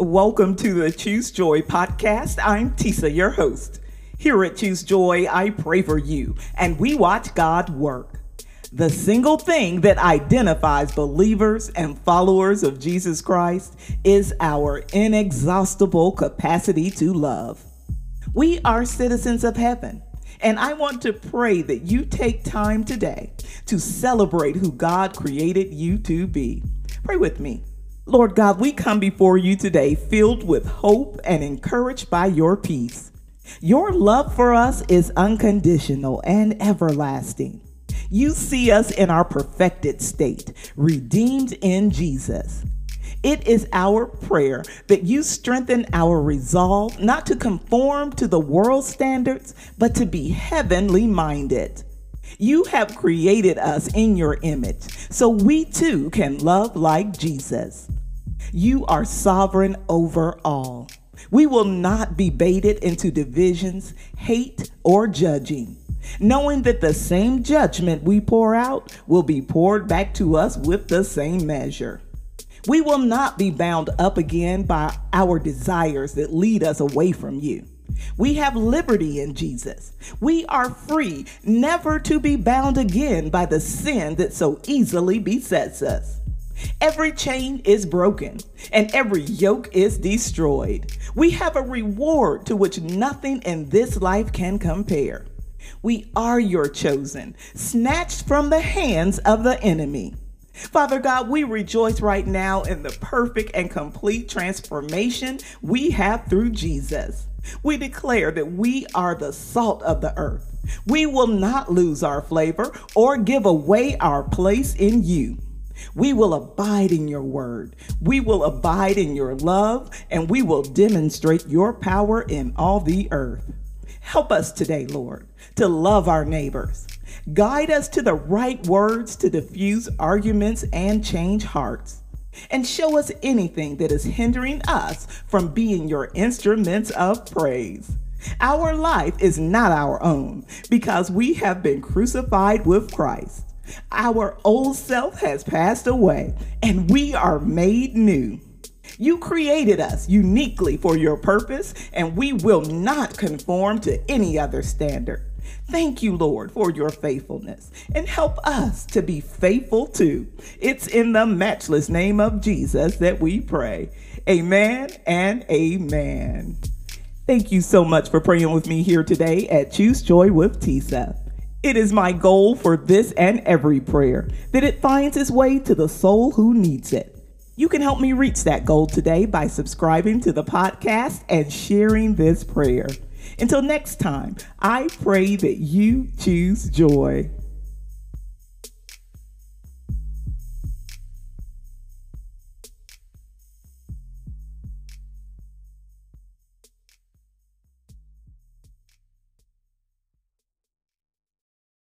Welcome to the Choose Joy podcast. I'm Tisa, your host. Here at Choose Joy, I pray for you and we watch God work. The single thing that identifies believers and followers of Jesus Christ is our inexhaustible capacity to love. We are citizens of heaven, and I want to pray that you take time today to celebrate who God created you to be. Pray with me. Lord God, we come before you today filled with hope and encouraged by your peace. Your love for us is unconditional and everlasting. You see us in our perfected state, redeemed in Jesus. It is our prayer that you strengthen our resolve not to conform to the world's standards, but to be heavenly minded. You have created us in your image, so we too can love like Jesus. You are sovereign over all. We will not be baited into divisions, hate, or judging, knowing that the same judgment we pour out will be poured back to us with the same measure. We will not be bound up again by our desires that lead us away from you. We have liberty in Jesus. We are free, never to be bound again by the sin that so easily besets us. Every chain is broken and every yoke is destroyed. We have a reward to which nothing in this life can compare. We are your chosen, snatched from the hands of the enemy. Father God, we rejoice right now in the perfect and complete transformation we have through Jesus. We declare that we are the salt of the earth. We will not lose our flavor or give away our place in you. We will abide in your word. We will abide in your love, and we will demonstrate your power in all the earth. Help us today, Lord, to love our neighbors. Guide us to the right words to diffuse arguments and change hearts. And show us anything that is hindering us from being your instruments of praise. Our life is not our own because we have been crucified with Christ. Our old self has passed away and we are made new. You created us uniquely for your purpose, and we will not conform to any other standard. Thank you, Lord, for your faithfulness and help us to be faithful too. It's in the matchless name of Jesus that we pray. Amen and amen. Thank you so much for praying with me here today at Choose Joy with Tisa. It is my goal for this and every prayer that it finds its way to the soul who needs it. You can help me reach that goal today by subscribing to the podcast and sharing this prayer. Until next time, I pray that you choose joy.